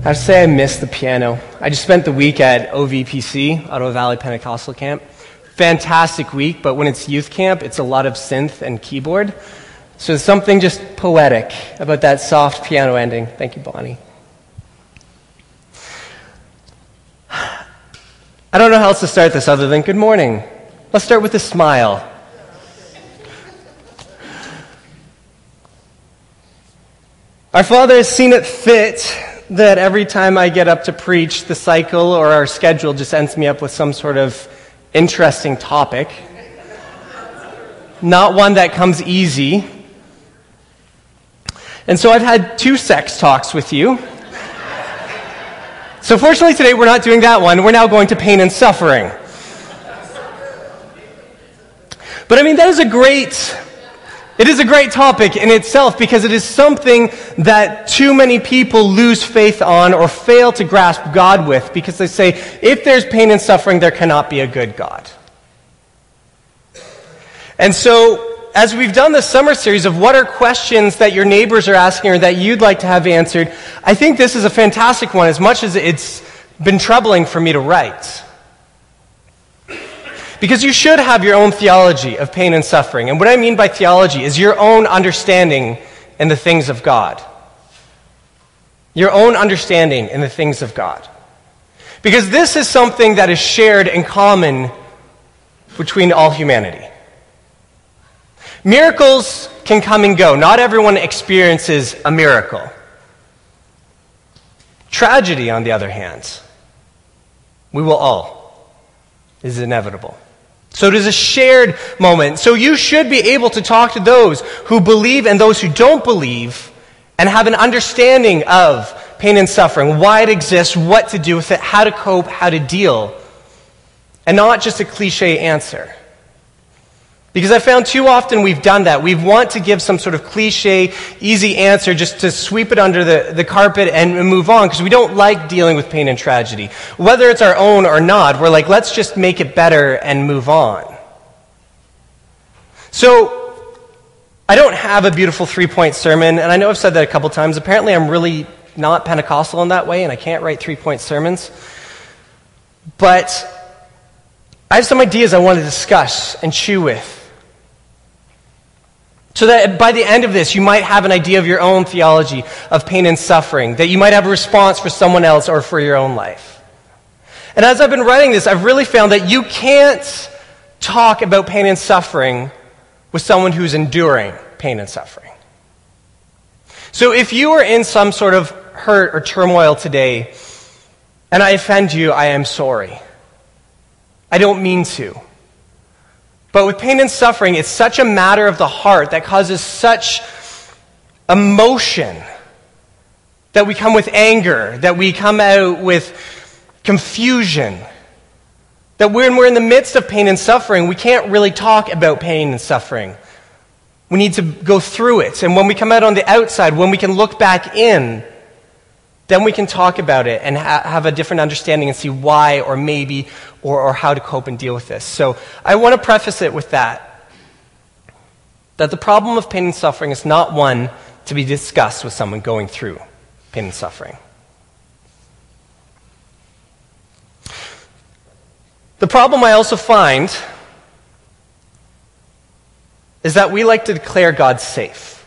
I have to say I miss the piano. I just spent the week at OVPC, Ottawa Valley Pentecostal Camp. Fantastic week, but when it's youth camp, it's a lot of synth and keyboard. So there's something just poetic about that soft piano ending. Thank you, Bonnie. I don't know how else to start this other than good morning. Let's start with a smile. Our Father has seen it fit that every time I get up to preach, the cycle or our schedule just ends me up with some sort of interesting topic. Not one that comes easy. And so I've had two sex talks with you. So fortunately today we're not doing that one. We're now going to pain and suffering. But I mean, that is a great it is a great topic in itself because it is something that too many people lose faith on or fail to grasp God with because they say, if there's pain and suffering, there cannot be a good God. And so, as we've done this summer series of what are questions that your neighbors are asking or that you'd like to have answered, I think this is a fantastic one as much as it's been troubling for me to write. Because you should have your own theology of pain and suffering. And what I mean by theology is your own understanding in the things of God. Your own understanding in the things of God. Because this is something that is shared in common between all humanity. Miracles can come and go. Not everyone experiences a miracle. Tragedy, on the other hand, we will all, is inevitable. So it is a shared moment. So you should be able to talk to those who believe and those who don't believe and have an understanding of pain and suffering, why it exists, what to do with it, how to cope, how to deal, and not just a cliche answer. Because I found too often we've done that. We want to give some sort of cliche, easy answer just to sweep it under the, the carpet and move on because we don't like dealing with pain and tragedy. Whether it's our own or not, we're like, let's just make it better and move on. So, I don't have a beautiful three point sermon, and I know I've said that a couple times. Apparently, I'm really not Pentecostal in that way, and I can't write three point sermons. But I have some ideas I want to discuss and chew with. So that by the end of this, you might have an idea of your own theology of pain and suffering, that you might have a response for someone else or for your own life. And as I've been writing this, I've really found that you can't talk about pain and suffering with someone who's enduring pain and suffering. So if you are in some sort of hurt or turmoil today, and I offend you, I am sorry. I don't mean to. But with pain and suffering, it's such a matter of the heart that causes such emotion that we come with anger, that we come out with confusion. That when we're in the midst of pain and suffering, we can't really talk about pain and suffering. We need to go through it. And when we come out on the outside, when we can look back in, then we can talk about it and ha- have a different understanding and see why or maybe or, or how to cope and deal with this. So I want to preface it with that. That the problem of pain and suffering is not one to be discussed with someone going through pain and suffering. The problem I also find is that we like to declare God safe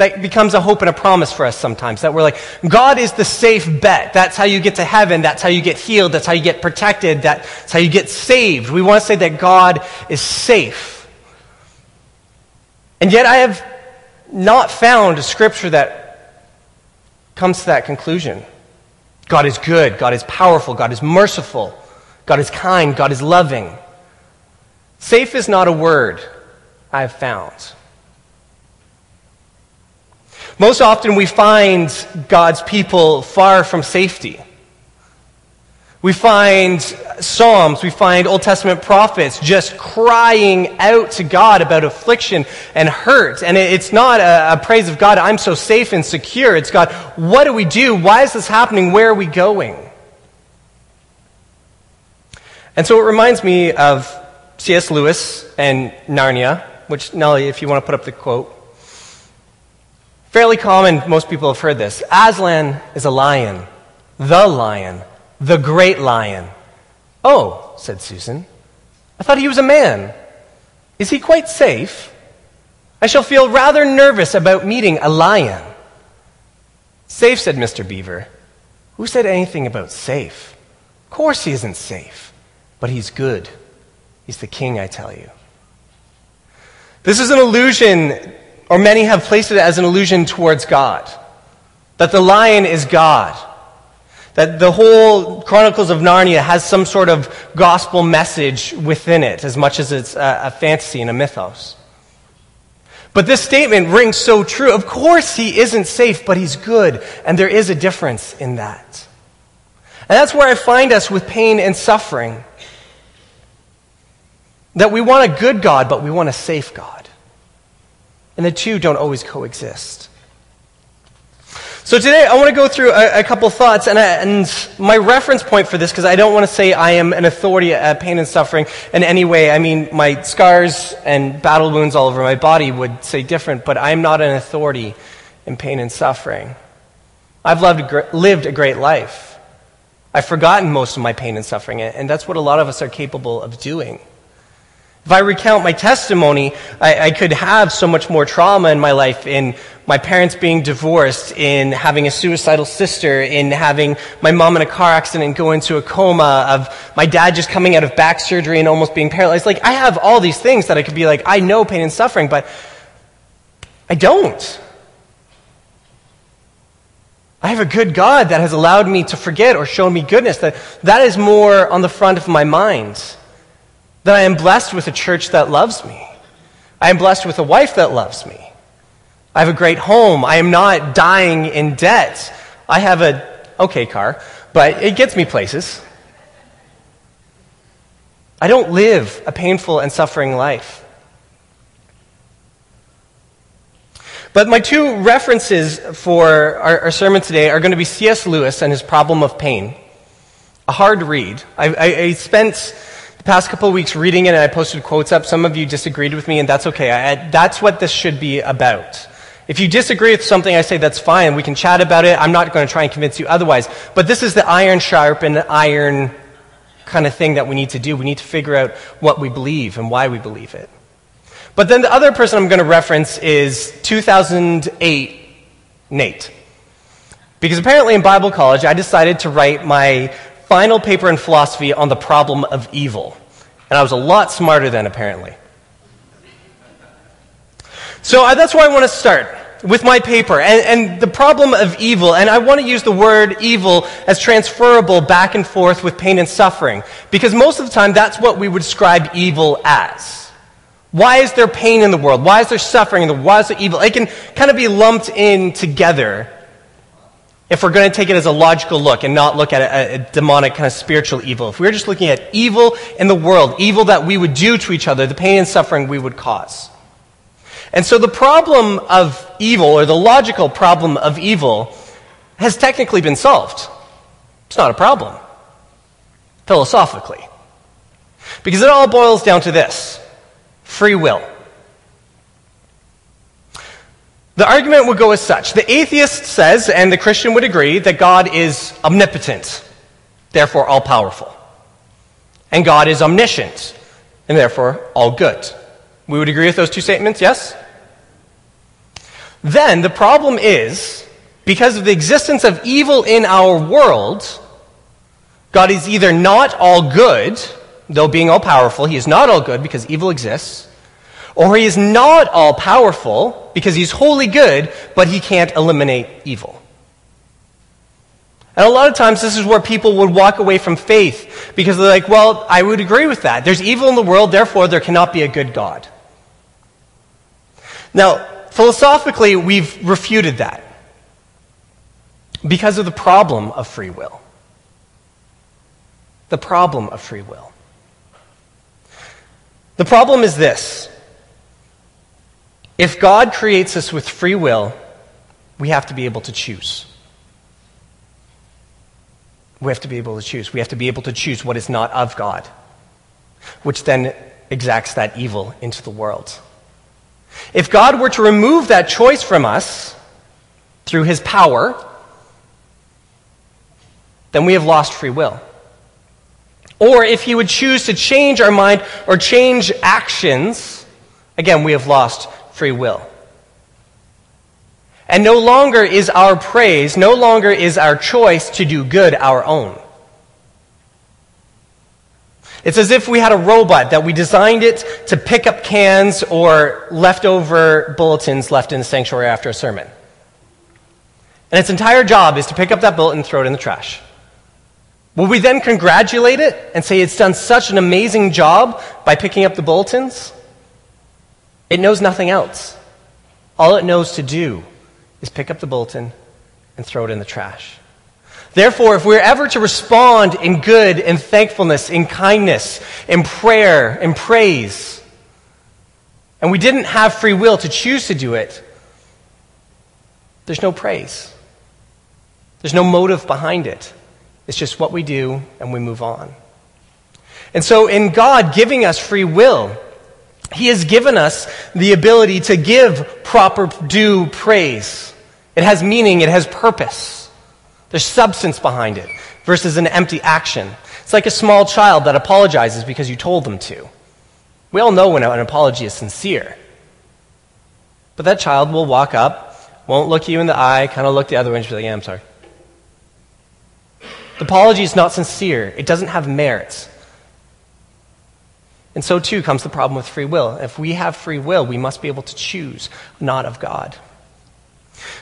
that becomes a hope and a promise for us sometimes. That we're like, God is the safe bet. That's how you get to heaven. That's how you get healed. That's how you get protected. That's how you get saved. We want to say that God is safe. And yet I have not found a scripture that comes to that conclusion. God is good. God is powerful. God is merciful. God is kind. God is loving. Safe is not a word I have found. Most often we find God's people far from safety. We find Psalms, we find Old Testament prophets just crying out to God about affliction and hurt. And it's not a, a, praise of God, I'm so safe and secure. It's God, what do we do? Why is this happening? Where are we going? And so it reminds me of C.S. Lewis and Narnia, which, Nellie, if you want to put up the quote. Fairly common, most people have heard this. Aslan is a lion, the lion, the great lion. Oh, said Susan, I thought he was a man. Is he quite safe? I shall feel rather nervous about meeting a lion. Safe, said Mr. Beaver. Who said anything about safe? Of course he isn't safe, but he's good. He's the king, I tell you. This is an illusion, or many have placed it as an illusion towards God. That the lion is God. That the whole Chronicles of Narnia has some sort of gospel message within it, as much as it's a, a fantasy and a mythos. But this statement rings so true. Of course, he isn't safe, but he's good. And there is a difference in that. And that's where I find us with pain and suffering. That we want a good God, but we want a safe God. And the two don't always coexist. So today I want to go through a, a couple thoughts, and, I, and, my reference point for this, because I don't want to say I am an authority at pain and suffering in any way. I mean, my scars and battle wounds all over my body would say different, but I'm not an authority in pain and suffering. I've lived, lived a great life. I've forgotten most of my pain and suffering, and that's what a lot of us are capable of doing. If I recount my testimony, I, I, could have so much more trauma in my life in my parents being divorced, in having a suicidal sister, in having my mom in a car accident and go into a coma, of my dad just coming out of back surgery and almost being paralyzed. Like, I have all these things that I could be like, I know pain and suffering, but I don't. I have a good God that has allowed me to forget or shown me goodness. That, that is more on the front of my mind. That I am blessed with a church that loves me. I am blessed with a wife that loves me. I have a great home. I am not dying in debt. I have a okay car, but it gets me places. I don't live a painful and suffering life. But my two references for our, our sermon today are going to be C.S. Lewis and his problem of pain. A hard read. I, I, I spent the past couple of weeks reading it and I posted quotes up. Some of you disagreed with me, and that's okay. I, that's what this should be about. If you disagree with something I say, that's fine. We can chat about it. I'm not going to try and convince you otherwise. But this is the iron sharp and iron kind of thing that we need to do. We need to figure out what we believe and why we believe it. But then the other person I'm going to reference is 2008 Nate. Because apparently in Bible college, I decided to write my final paper in philosophy on the problem of evil. And I was a lot smarter then, apparently. So uh, that's where I want to start with my paper and, and, the problem of evil. And I want to use the word evil as transferable back and forth with pain and suffering. Because most of the time, that's what we would describe evil as. Why is there pain in the world? Why is there suffering? Why is there evil? It can kind of be lumped in together if we're going to take it as a logical look and not look at a, a, demonic kind of spiritual evil, if we're just looking at evil in the world, evil that we would do to each other, the pain and suffering we would cause. And so the problem of evil, or the logical problem of evil, has technically been solved. It's not a problem, philosophically. Because it all boils down to this free will. The argument would go as such the atheist says, and the Christian would agree, that God is omnipotent, therefore all powerful. And God is omniscient, and therefore all good. We would agree with those two statements, yes? Then the problem is, because of the existence of evil in our world, God is either not all good, though being all powerful, he is not all good because evil exists, or he is not all powerful because he's wholly good, but he can't eliminate evil. And a lot of times, this is where people would walk away from faith because they're like, well, I would agree with that. There's evil in the world, therefore, there cannot be a good God. Now, philosophically, we've refuted that because of the problem of free will. The problem of free will. The problem is this if God creates us with free will, we have to be able to choose. We have to be able to choose. We have to be able to choose what is not of God, which then exacts that evil into the world. If God were to remove that choice from us, through his power, then we have lost free will. Or if he would choose to change our mind or change actions, again, we have lost free will. And no longer is our praise, no longer is our choice to do good our own. It's as if we had a robot that we designed it to pick up cans or leftover bulletins left in the sanctuary after a sermon. And its entire job is to pick up that bulletin and throw it in the trash. Will we then congratulate it and say it's done such an amazing job by picking up the bulletins? It knows nothing else. All it knows to do is pick up the bulletin and throw it in the trash. Therefore, if we're ever to respond in good, in thankfulness, in kindness, in prayer, in praise, and we didn't have free will to choose to do it, there's no praise. There's no motive behind it. It's just what we do and we move on. And so, in God giving us free will, He has given us the ability to give proper due praise. It has meaning, it has purpose. There's substance behind it versus an empty action. It's like a small child that apologizes because you told them to. We all know when an apology is sincere. But that child will walk up, won't look you in the eye, kind of look the other way and be like, yeah, I'm sorry. The apology is not sincere. It doesn't have merits. And so too comes the problem with free will. If we have free will, we must be able to choose not of God.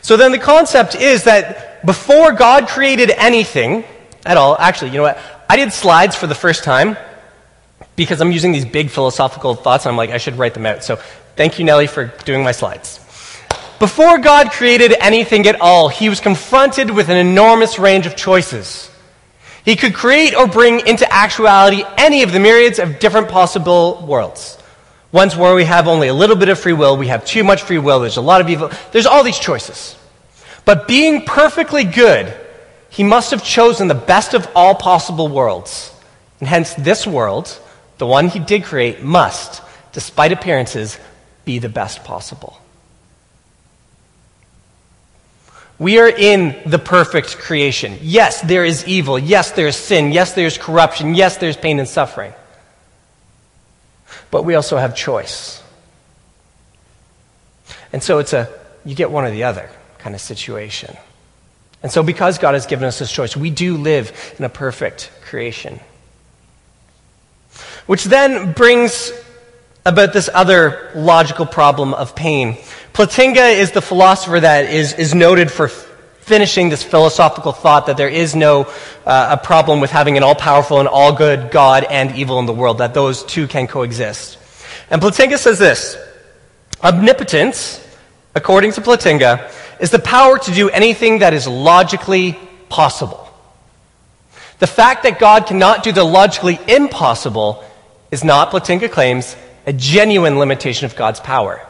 So then the concept is that before God created anything at all, actually, you know what? I did slides for the first time because I'm using these big philosophical thoughts and I'm like, I should write them out. So thank you, Nellie, for doing my slides. Before God created anything at all, he was confronted with an enormous range of choices. He could create or bring into actuality any of the myriads of different possible worlds. Ones where we have only a little bit of free will, we have too much free will, there's a lot of evil. There's all these choices. But being perfectly good, he must have chosen the best of all possible worlds. And hence, this world, the one he did create, must, despite appearances, be the best possible. We are in the perfect creation. Yes, there is evil. Yes, there is sin. Yes, there is corruption. Yes, there's pain and suffering but we also have choice. And so it's a you get one or the other kind of situation. And so, because God has given us this choice, we do live in a perfect creation. Which then brings about this other logical problem of pain. Plantinga is the philosopher that is, is noted for finishing this philosophical thought that there is no uh, a problem with having an all powerful and all good God and evil in the world, that those two can coexist. And Plantinga says this Omnipotence, according to Plantinga, is the power to do anything that is logically possible. The fact that God cannot do the logically impossible is not, Plantinga claims, a genuine limitation of God's power.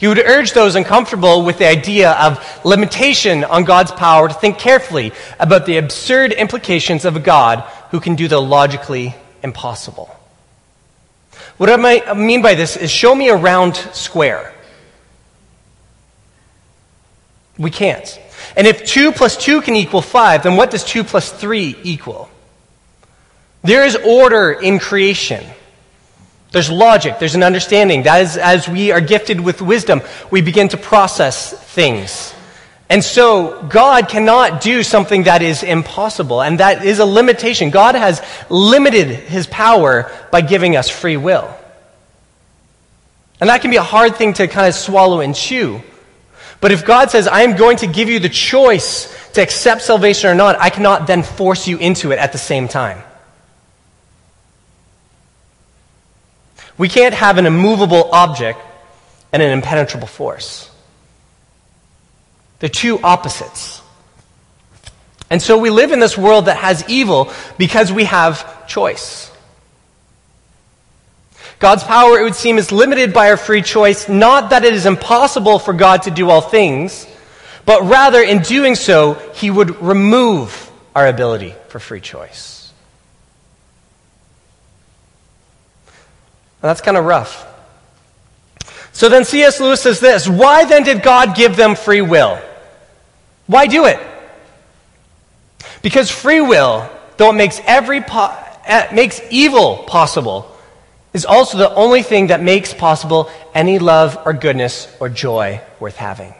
He would urge those uncomfortable with the idea of limitation on God's power to think carefully about the absurd implications of a God who can do the logically impossible. What I mean by this is show me a round square. We can't. And if 2 plus 2 can equal 5, then what does 2 plus 3 equal? There is order in creation. There's logic, there's an understanding. That is, as we are gifted with wisdom, we begin to process things. And so, God cannot do something that is impossible, and that is a limitation. God has limited his power by giving us free will. And that can be a hard thing to kind of swallow and chew. But if God says, I am going to give you the choice to accept salvation or not, I cannot then force you into it at the same time. We can't have an immovable object and an impenetrable force. They're two opposites. And so we live in this world that has evil because we have choice. God's power, it would seem, is limited by our free choice, not that it is impossible for God to do all things, but rather in doing so, he would remove our ability for free choice. That's kind of rough. So then C.S. Lewis says this Why then did God give them free will? Why do it? Because free will, though it makes every po- eh, makes evil possible, is also the only thing that makes possible any love or goodness or joy worth having.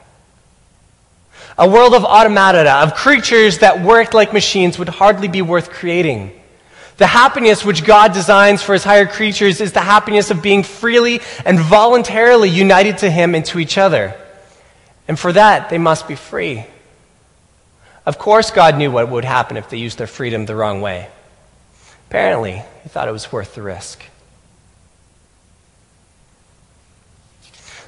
A world of automata, of creatures that worked like machines, would hardly be worth creating. The happiness which God designs for his higher creatures is the happiness of being freely and voluntarily united to him and to each other. And for that, they must be free. Of course, God knew what would happen if they used their freedom the wrong way. Apparently, he thought it was worth the risk.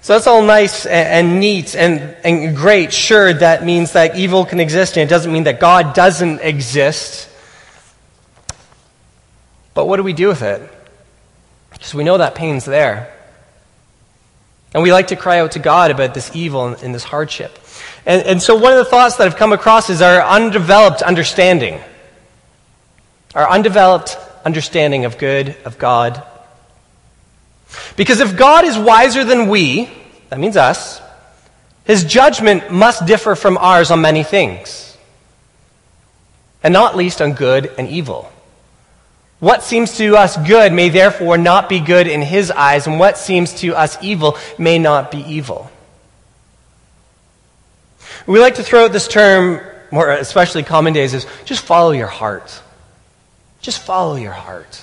So that's all nice and, and neat and, and great. Sure, that means that evil can exist, and it doesn't mean that God doesn't exist. But what do we do with it? Because we know that pain's there. And we like to cry out to God about this evil and, and this hardship. And, and so, one of the thoughts that I've come across is our undeveloped understanding. Our undeveloped understanding of good, of God, because if God is wiser than we, that means us, his judgment must differ from ours on many things, and not least on good and evil. What seems to us good may therefore not be good in his eyes, and what seems to us evil may not be evil. We like to throw out this term, more especially common days, is just follow your heart. Just follow your heart.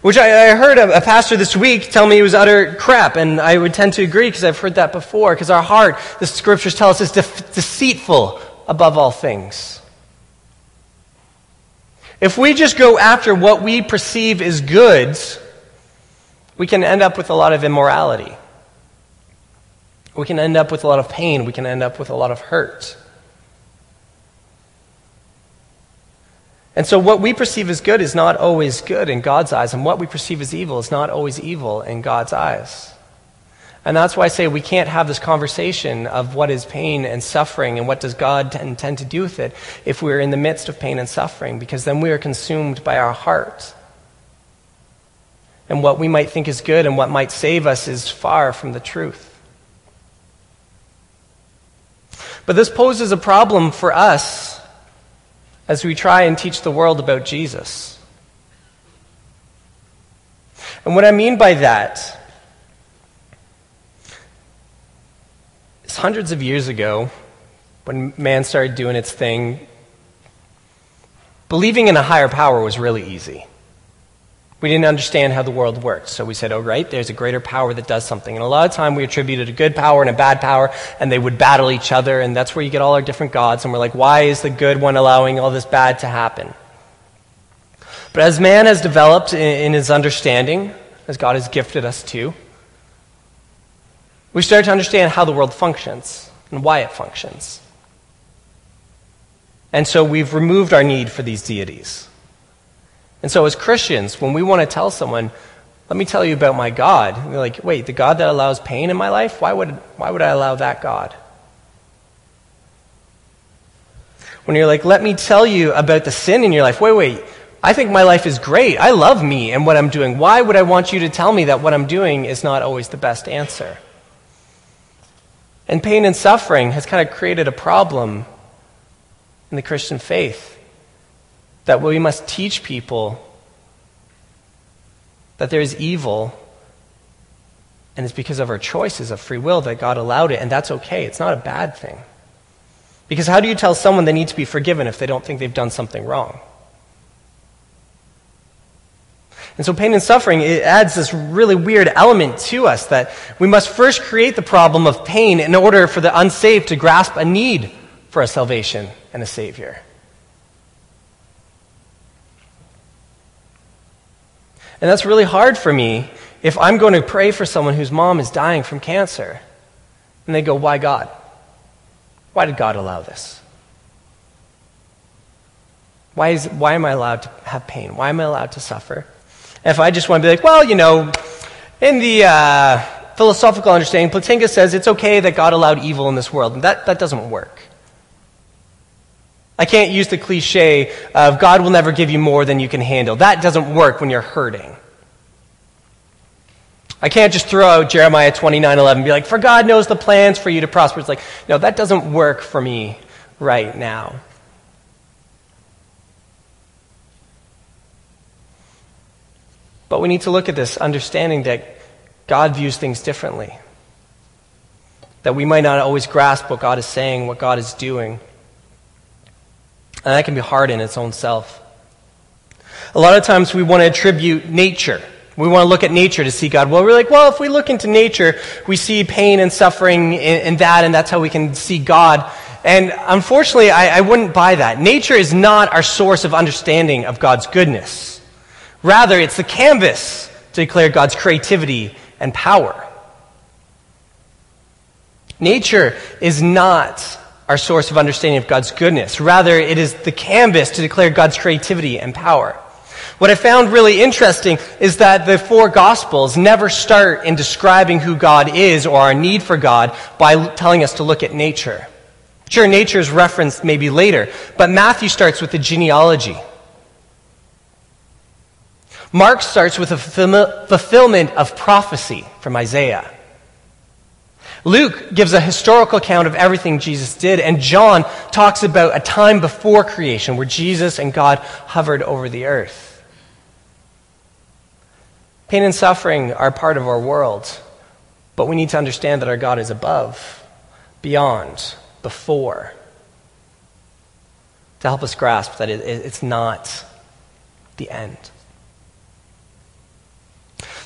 Which I, I heard a, a, pastor this week tell me it was utter crap, and I would tend to agree because I've heard that before. Because our heart, the scriptures tell us, is de- deceitful above all things. If we just go after what we perceive as goods, we can end up with a lot of immorality. We can end up with a lot of pain. We can end up with a lot of hurt. And so, what we perceive as good is not always good in God's eyes, and what we perceive as evil is not always evil in God's eyes. And that's why I say we can't have this conversation of what is pain and suffering and what does God intend to do with it if we're in the midst of pain and suffering, because then we are consumed by our heart. And what we might think is good and what might save us is far from the truth. But this poses a problem for us as we try and teach the world about Jesus. And what I mean by that is hundreds of years ago, when man started doing its thing, believing in a higher power was really easy. We didn't understand how the world worked. So we said, oh, right, there's a greater power that does something. And a lot of time we attributed a good power and a bad power, and they would battle each other, and that's where you get all our different gods. And we're like, why is the good one allowing all this bad to happen? But as man has developed in, in his understanding, as God has gifted us to, we start to understand how the world functions and why it functions. And so we've removed our need for these deities. And so, as Christians, when we want to tell someone, let me tell you about my God, they're like, wait, the God that allows pain in my life? Why would, why would I allow that God? When you're like, let me tell you about the sin in your life, wait, wait, I think my life is great. I love me and what I'm doing. Why would I want you to tell me that what I'm doing is not always the best answer? And pain and suffering has kind of created a problem in the Christian faith that we must teach people that there is evil and it's because of our choices of free will that God allowed it, and that's okay. It's not a bad thing. Because how do you tell someone they need to be forgiven if they don't think they've done something wrong? And so pain and suffering, it adds this really weird element to us that we must first create the problem of pain in order for the unsaved to grasp a need for a salvation and a Savior. And that's really hard for me if I'm going to pray for someone whose mom is dying from cancer. And they go, Why God? Why did God allow this? Why, is, why am I allowed to have pain? Why am I allowed to suffer? If I just want to be like, well, you know, in the uh, philosophical understanding, Plantinga says it's okay that God allowed evil in this world. And that, that doesn't work. I can't use the cliche of God will never give you more than you can handle. That doesn't work when you're hurting. I can't just throw out Jeremiah 29 11 and be like, For God knows the plans for you to prosper. It's like, no, that doesn't work for me right now. But we need to look at this understanding that God views things differently. That we might not always grasp what God is saying, what God is doing. And that can be hard in its own self. A lot of times we want to attribute nature. We want to look at nature to see God. Well, we're like, well, if we look into nature, we see pain and suffering in, in that, and that's how we can see God. And unfortunately, I, I wouldn't buy that. Nature is not our source of understanding of God's goodness. Rather, it's the canvas to declare God's creativity and power. Nature is not our source of understanding of God's goodness. Rather, it is the canvas to declare God's creativity and power. What I found really interesting is that the four Gospels never start in describing who God is or our need for God by telling us to look at nature. Sure, nature is referenced maybe later, but Matthew starts with the genealogy. Mark starts with a fulfillment of prophecy from Isaiah. Luke gives a historical account of everything Jesus did, and John talks about a time before creation where Jesus and God hovered over the earth. Pain and suffering are part of our world, but we need to understand that our God is above, beyond, before, to help us grasp that it's not the end.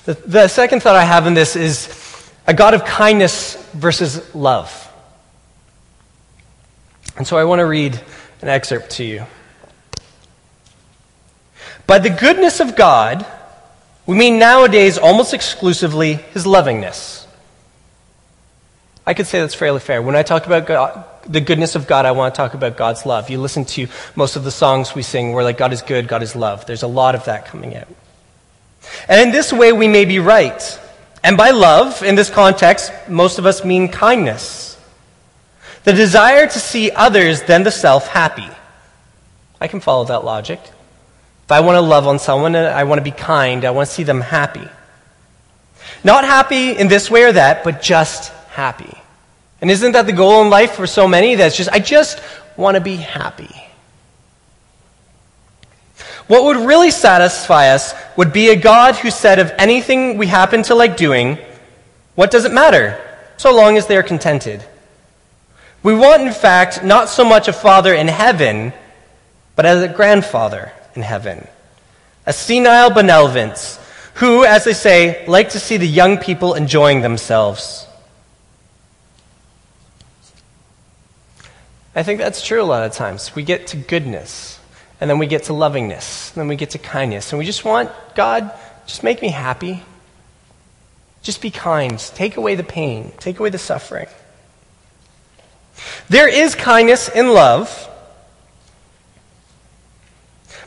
The, the second thought I have in this is a God of kindness versus love. And so I want to read an excerpt to you. By the goodness of God, we mean nowadays almost exclusively his lovingness. I could say that's fairly fair. When I talk about God, the goodness of God, I want to talk about God's love. You listen to most of the songs we sing, we're like, God is good, God is love. There's a lot of that coming out. And in this way, we may be right. And by love, in this context, most of us mean kindness. The desire to see others than the self happy. I can follow that logic. If I want to love on someone, I want to be kind, I want to see them happy. Not happy in this way or that, but just happy. And isn't that the goal in life for so many? That's just, I just want to be happy. What would really satisfy us would be a God who said of anything we happen to like doing, what does it matter, so long as they are contented? We want, in fact, not so much a father in heaven, but as a grandfather in heaven. A senile benevolence, who, as they say, like to see the young people enjoying themselves. I think that's true a lot of times. We get to goodness and then we get to lovingness, and then we get to kindness. And we just want God, just make me happy. Just be kind. Take away the pain, take away the suffering. There is kindness in love,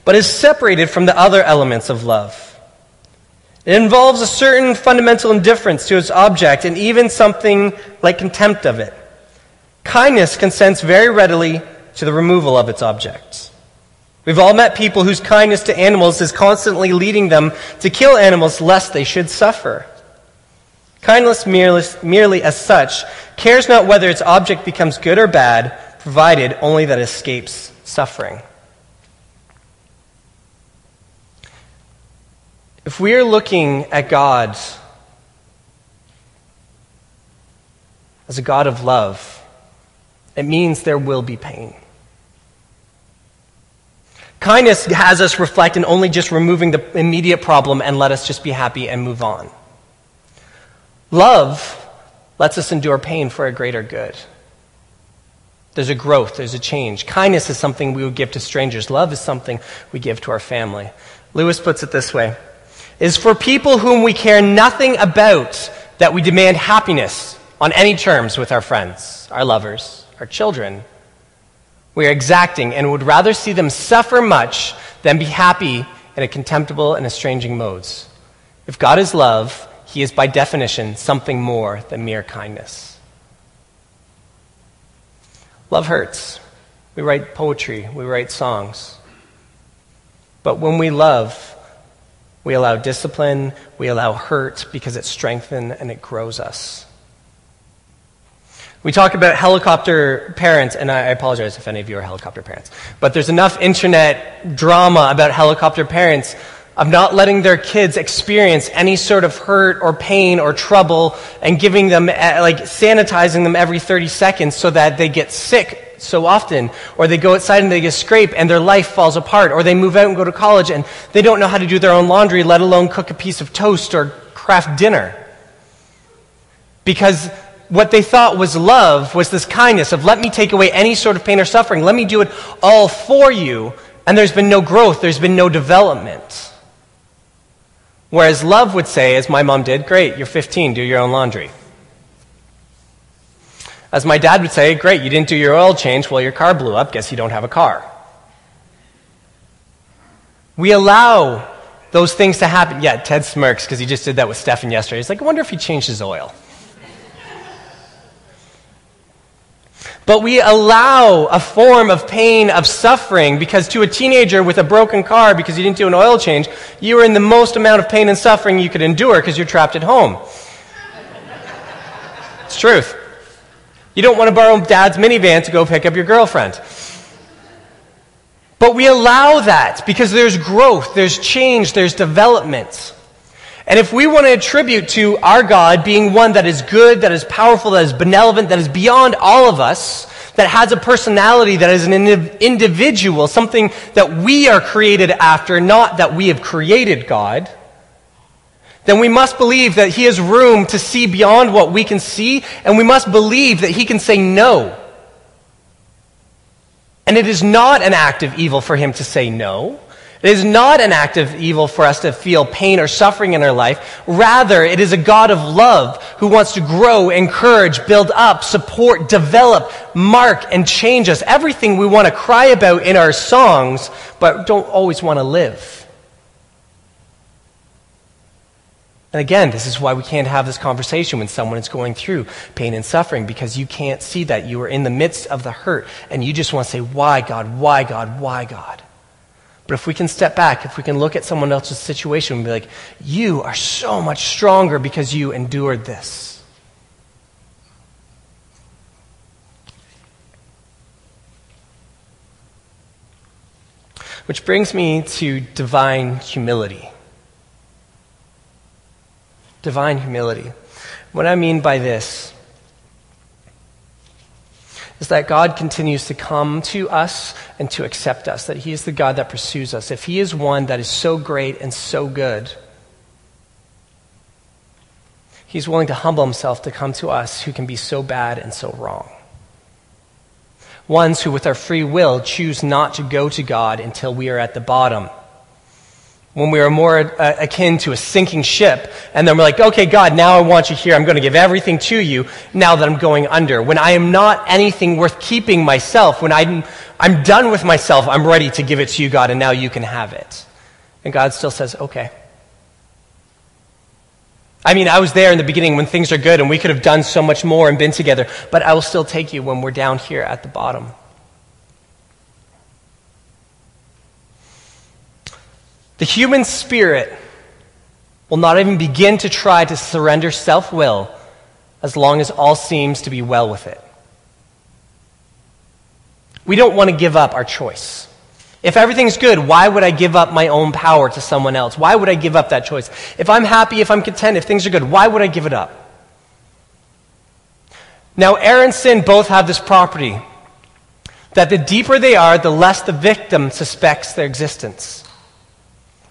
but is separated from the other elements of love. It involves a certain fundamental indifference to its object and even something like contempt of it. Kindness consents very readily to the removal of its objects. We've all met people whose kindness to animals is constantly leading them to kill animals lest they should suffer. Kindness, merely, merely as such, cares not whether its object becomes good or bad, provided only that it escapes suffering. If we are looking at God as a God of love, it means there will be pain. Kindness has us reflect in only just removing the immediate problem and let us just be happy and move on. Love lets us endure pain for a greater good. There's a growth, there's a change. Kindness is something we would give to strangers, love is something we give to our family. Lewis puts it this way is for people whom we care nothing about that we demand happiness on any terms with our friends, our lovers, our children, we are exacting and would rather see them suffer much than be happy in a contemptible and estranging modes. If God is love, he is by definition something more than mere kindness. Love hurts. We write poetry, we write songs. But when we love, We allow discipline, we allow hurt because it strengthens and it grows us. We talk about helicopter parents, and I apologize if any of you are helicopter parents, but there's enough internet drama about helicopter parents of not letting their kids experience any sort of hurt or pain or trouble and giving them, eh, like, sanitizing them every 30 seconds so that they get sick so often, or they go outside and they get scraped and their life falls apart, or they move out and go to college and they don't know how to do their own laundry, let alone cook a piece of toast or Kraft Dinner. Because what they thought was love was this kindness of let me take away any sort of pain or suffering, let me do it all for you, and there's been no growth, there's been no development. Whereas love would say, as my mom did, great, you're 15, do your own laundry. As my dad would say, great, you didn't do your oil change, well, your car blew up, guess you don't have a car. We allow those things to happen. Yeah, Ted smirks because he just did that with Stefan yesterday. He's like, I wonder if he changed his oil. But we allow a form of pain, of suffering, because to a teenager with a broken car because you didn't do an oil change, you are in the most amount of pain and suffering you could endure because you're trapped at home. it's truth. You don't want to borrow dad's minivan to go pick up your girlfriend. But we allow that because there's growth, there's change, there's development. And if we want to attribute to our God being one that is good, that is powerful, that is benevolent, that is beyond all of us, that has a personality, that is an individual, something that we are created after, not that we have created God, then we must believe that He has room to see beyond what we can see, and we must believe that He can say no. And it is not an act of evil for Him to say no. It is not an act of evil for us to feel pain or suffering in our life. Rather, it is a God of love who wants to grow, encourage, build up, support, develop, mark, and change us. Everything we want to cry about in our songs, but don't always want to live. And again, this is why we can't have this conversation when someone is going through pain and suffering because you can't see that. You are in the midst of the hurt and you just want to say, Why, God? Why, God? Why, God? But if we can step back, if we can look at someone else's situation and be like, you are so much stronger because you endured this. Which brings me to divine humility. Divine humility. What I mean by this is that God continues to come to us and to accept us, that He is the God that pursues us. If He is one that is so great and so good, He's willing to humble Himself to come to us who can be so bad and so wrong. Ones who, with our free will, choose not to go to God until we are at the bottom when we are more uh, akin to a sinking ship, and then we're like, okay, God, now I want you here. I'm going to give everything to you now that I'm going under. When I am not anything worth keeping myself, when I'm, I'm done with myself, I'm ready to give it to you, God, and now you can have it. And God still says, okay. I mean, I was there in the beginning when things are good and we could have done so much more and been together, but I will still take you when we're down here at the bottom. The human spirit will not even begin to try to surrender self will as long as all seems to be well with it. We don't want to give up our choice. If everything's good, why would I give up my own power to someone else? Why would I give up that choice? If I'm happy, if I'm content, if things are good, why would I give it up? Now, error and sin both have this property that the deeper they are, the less the victim suspects their existence.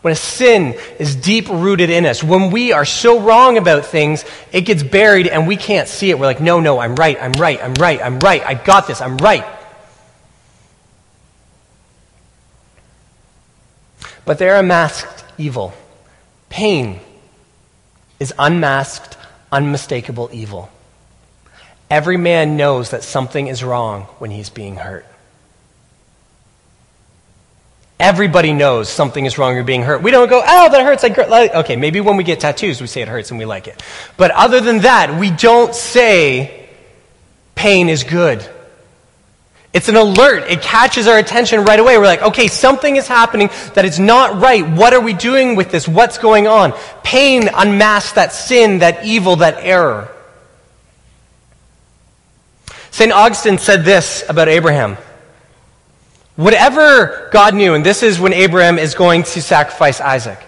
When a sin is deep rooted in us, when we are so wrong about things, it gets buried and we can't see it. We're like, no, no, I'm right, I'm right, I'm right, I'm right, I got this, I'm right. But they're a masked evil. Pain is unmasked, unmistakable evil. Every man knows that something is wrong when he's being hurt. Everybody knows something is wrong or being hurt. We don't go, oh, that hurts. Like, okay, maybe when we get tattoos, we say it hurts and we like it. But other than that, we don't say pain is good. It's an alert. It catches our attention right away. We're like, okay, something is happening that is not right. What are we doing with this? What's going on? Pain unmasks that sin, that evil, that error. St. Augustine said this about Abraham. Whatever God knew, and this is when Abraham is going to sacrifice Isaac.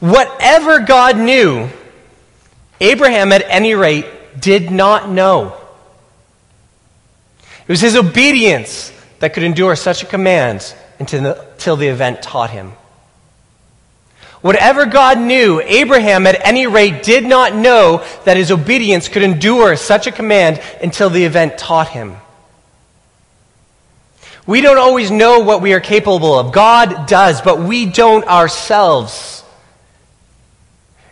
Whatever God knew, Abraham at any rate did not know. It was his obedience that could endure such a command until the, until the event taught him. Whatever God knew, Abraham at any rate did not know that his obedience could endure such a command until the event taught him. We don't always know what we are capable of. God does, but we don't ourselves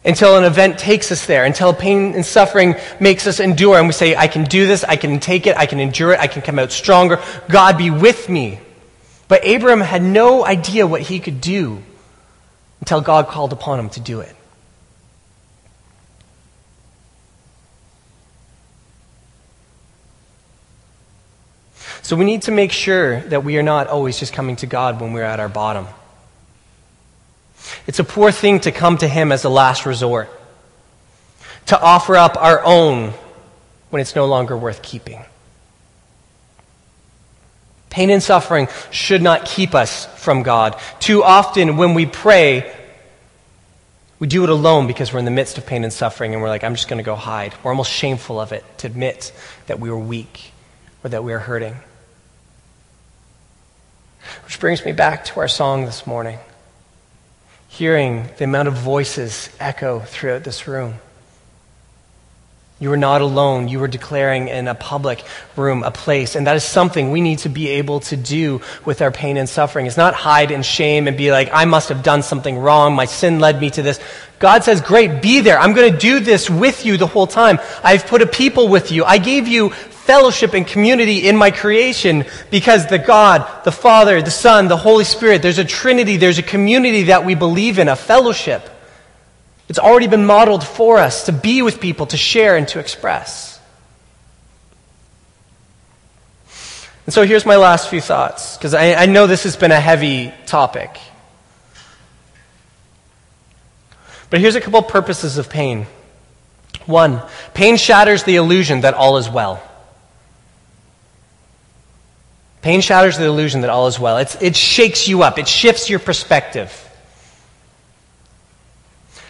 until an event takes us there, until pain and suffering makes us endure, and we say, I can do this, I can take it, I can endure it, I can come out stronger. God be with me. But Abram had no idea what he could do until God called upon him to do it. So we need to make sure that we are not always just coming to God when we're at our bottom. It's a poor thing to come to Him as a last resort, to offer up our own when it's no longer worth keeping. Pain and suffering should not keep us from God. Too often, when we pray, we do it alone because we're in the midst of pain and suffering and we're like, I'm just going to go hide. We're almost shameful of it to admit that we were weak or that we are hurting. Which brings me back to our song this morning hearing the amount of voices echo throughout this room. You were not alone. You were declaring in a public room, a place. And that is something we need to be able to do with our pain and suffering. It's not hide in shame and be like, I must have done something wrong. My sin led me to this. God says, Great, be there. I'm going to do this with you the whole time. I've put a people with you. I gave you fellowship and community in my creation because the God, the Father, the Son, the Holy Spirit, there's a trinity, there's a community that we believe in, a fellowship. It's already been modeled for us to be with people, to share, and to express. And so here's my last few thoughts, because I, I know this has been a heavy topic. But here's a couple purposes of pain. One, pain shatters the illusion that all is well. Pain shatters the illusion that all is well. It's, it shakes you up, it shifts your perspective.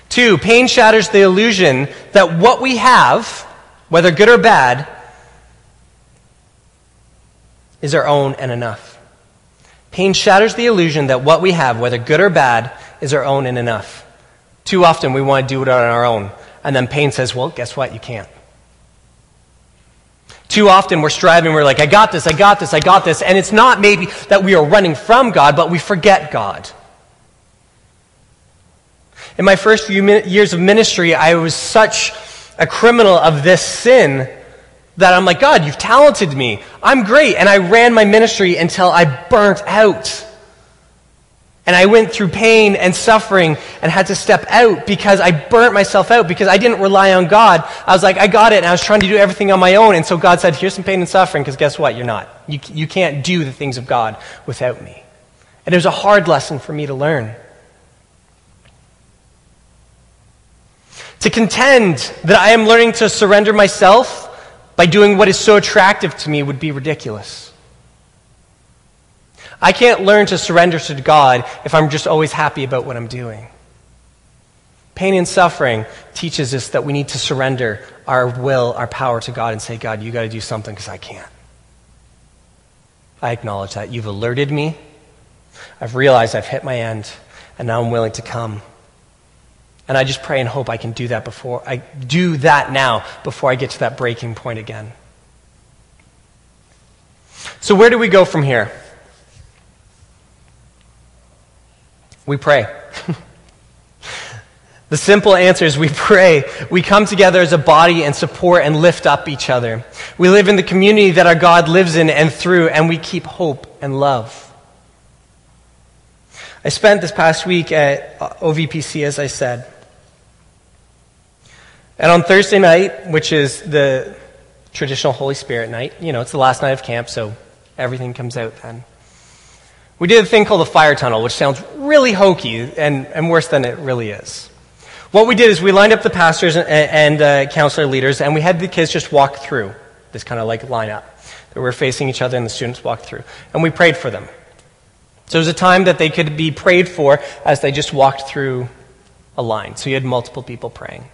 Two, pain shatters the illusion that what we have, whether good or bad, is our own and enough. Pain shatters the illusion that what we have, whether good or bad, is our own and enough. Too often we want to do it on our own. And then pain says, well, guess what? You can't. Too often we're striving, we're like, I got this, I got this, I got this. And it's not maybe that we are running from God, but we forget God. In my first few years of ministry, I was such a criminal of this sin that I'm like, God, you've talented me. I'm great. And I ran my ministry until I burnt out. And I went through pain and suffering and had to step out because I burnt myself out because I didn't rely on God. I was like, I got it. And I was trying to do everything on my own. And so God said, here's some pain and suffering because guess what? You're not. You, you can't do the things of God without me. And it was a hard lesson for me to learn. To contend that I am learning to surrender myself by doing what is so attractive to me would be ridiculous. I can't learn to surrender to God if I'm just always happy about what I'm doing. Pain and suffering teaches us that we need to surrender our will, our power to God and say, God, you got to do something because I can't. I acknowledge that. You've alerted me. I've realized I've hit my end, and now I'm willing to come. And I just pray and hope I can do that before I do that now before I get to that breaking point again. So, where do we go from here? We pray. the simple answer is we pray. We come together as a body and support and lift up each other. We live in the community that our God lives in and through, and we keep hope and love. I spent this past week at OVPC, as I said. And on Thursday night, which is the traditional Holy Spirit night, you know, it's the last night of camp, so Everything comes out then. We did a thing called the fire tunnel, which sounds really hokey and, and worse than it really is. What we did is we lined up the pastors and, and uh, counselor leaders, and we had the kids just walk through this kind of like line up. That we're facing each other, and the students walked through. And we prayed for them. So it was a time that they could be prayed for as they just walked through a line. So you had multiple people praying.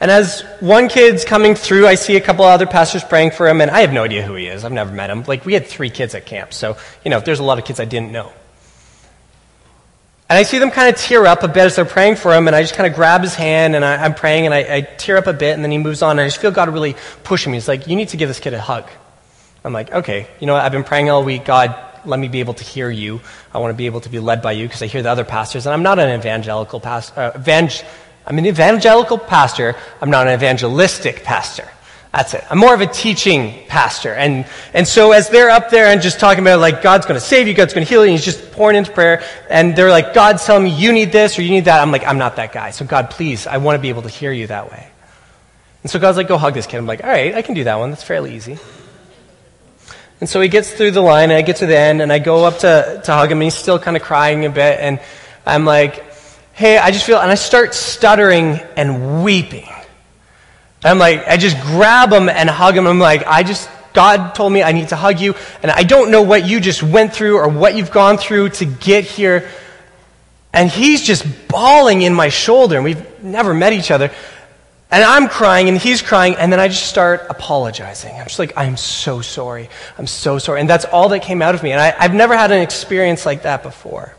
And as one kid's coming through, I see a couple other pastors praying for him, and I have no idea who he is. I've never met him. Like, we had three kids at camp, so, you know, there's a lot of kids I didn't know. And I see them kind of tear up a bit as they're praying for him, and I just kind of grab his hand, and I, am praying, and I, I, tear up a bit, and then he moves on, and I just feel God really pushing me. He's like, You need to give this kid a hug. I'm like, Okay, you know what? I've been praying all week. God, let me be able to hear you. I want to be able to be led by you because I hear the other pastors, and I'm not an evangelical pastor. Uh, evang- I'm an evangelical pastor. I'm not an evangelistic pastor. That's it. I'm more of a teaching pastor. And, and so as they're up there and just talking about like God's going to save you, God's going to heal you, and he's just pouring into prayer, and they're like, God's telling me you need this or you need that. I'm like, I'm not that guy. So God, please, I want to be able to hear you that way. And so God's like, go hug this kid. I'm like, all right, I can do that one. That's fairly easy. And so he gets through the line, and I get to the end, and I go up to, to hug him, and he's still kind of crying a bit, and I'm like, hey, I just feel, and I start stuttering and weeping. I'm like, I just grab him and hug him. I'm like, I just, God told me I need to hug you, and I don't know what you just went through or what you've gone through to get here. And he's just bawling in my shoulder, and we've never met each other. And I'm crying, and he's crying, and then I just start apologizing. I'm just like, I'm so sorry. I'm so sorry. And that's all that came out of me. And I, I've never had an experience like that before.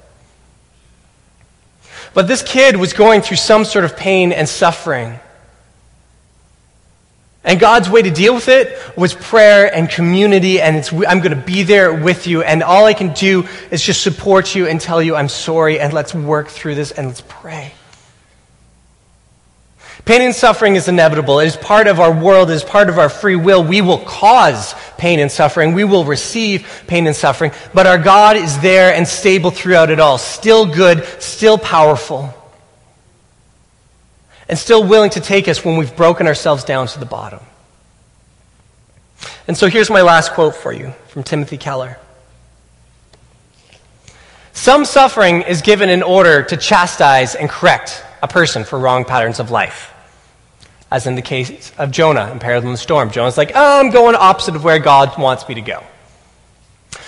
But this kid was going through some sort of pain and suffering. And God's way to deal with it was prayer and community, and I'm going to be there with you, and all I can do is just support you and tell you I'm sorry, and let's work through this, and let's pray. Pain and suffering is inevitable. It is part of our world, it is part of our free will. We will cause pain and suffering. We will receive pain and suffering. But our God is there and stable throughout it all. Still good, still powerful. And still willing to take us when we've broken ourselves down to the bottom. And so here's my last quote for you from Timothy Keller. Some suffering is given in order to chastise and correct a person for wrong patterns of life. As in the case of Jonah in Peril in the Storm. Jonah's like, oh, I'm going opposite of where God wants me to go.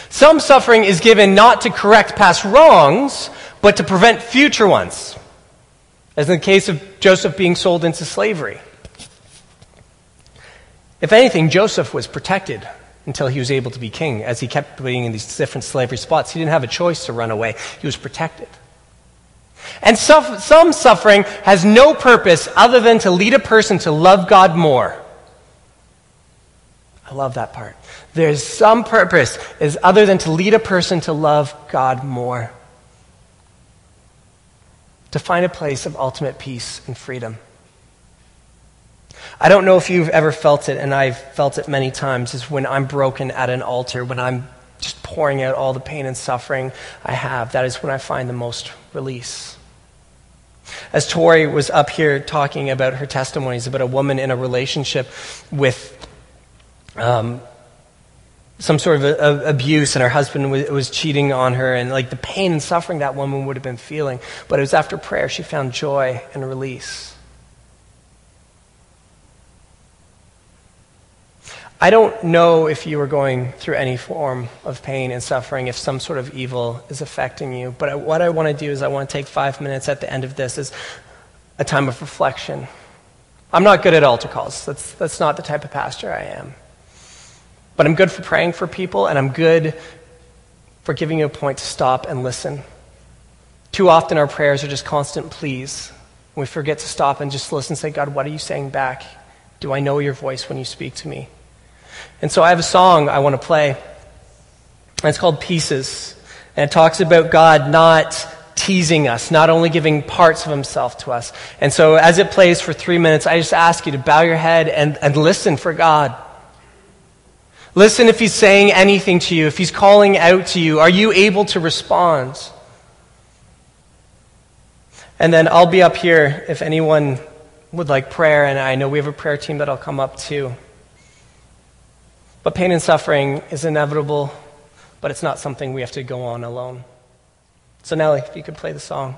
Some suffering is given not to correct past wrongs, but to prevent future ones. As in the case of Joseph being sold into slavery. If anything, Joseph was protected until he was able to be king, as he kept being in these different slavery spots. He didn't have a choice to run away, he was protected. And some, suffering has no purpose other than to lead a person to love God more. I love that part. There's some purpose is other than to lead a person to love God more. To find a place of ultimate peace and freedom. I don't know if you've ever felt it, and I've felt it many times, is when I'm broken at an altar, when I'm just pouring out all the pain and suffering I have. That is when I find the most release. As Tori was up here talking about her testimonies about a woman in a relationship with um, some sort of a, a abuse, and her husband was, was cheating on her, and like the pain and suffering that woman would have been feeling. But it was after prayer she found joy and release. I don't know if you are going through any form of pain and suffering, if some sort of evil is affecting you. But what I want to do is I want to take five minutes at the end of this as a time of reflection. I'm not good at altar calls. That's, that's not the type of pastor I am. But I'm good for praying for people, and I'm good for giving you a point to stop and listen. Too often our prayers are just constant pleas. We forget to stop and just listen and say, God, what are you saying back? Do I know your voice when you speak to me? And so I have a song I want to play. It's called Pieces. And it talks about God not teasing us, not only giving parts of himself to us. And so as it plays for three minutes, I just ask you to bow your head and, and listen for God. Listen if he's saying anything to you, if he's calling out to you. Are you able to respond? And then I'll be up here if anyone would like prayer, and I know we have a prayer team that'll come up too. But pain and suffering is inevitable, but it's not something we have to go on alone. So, Nellie, if you could play the song.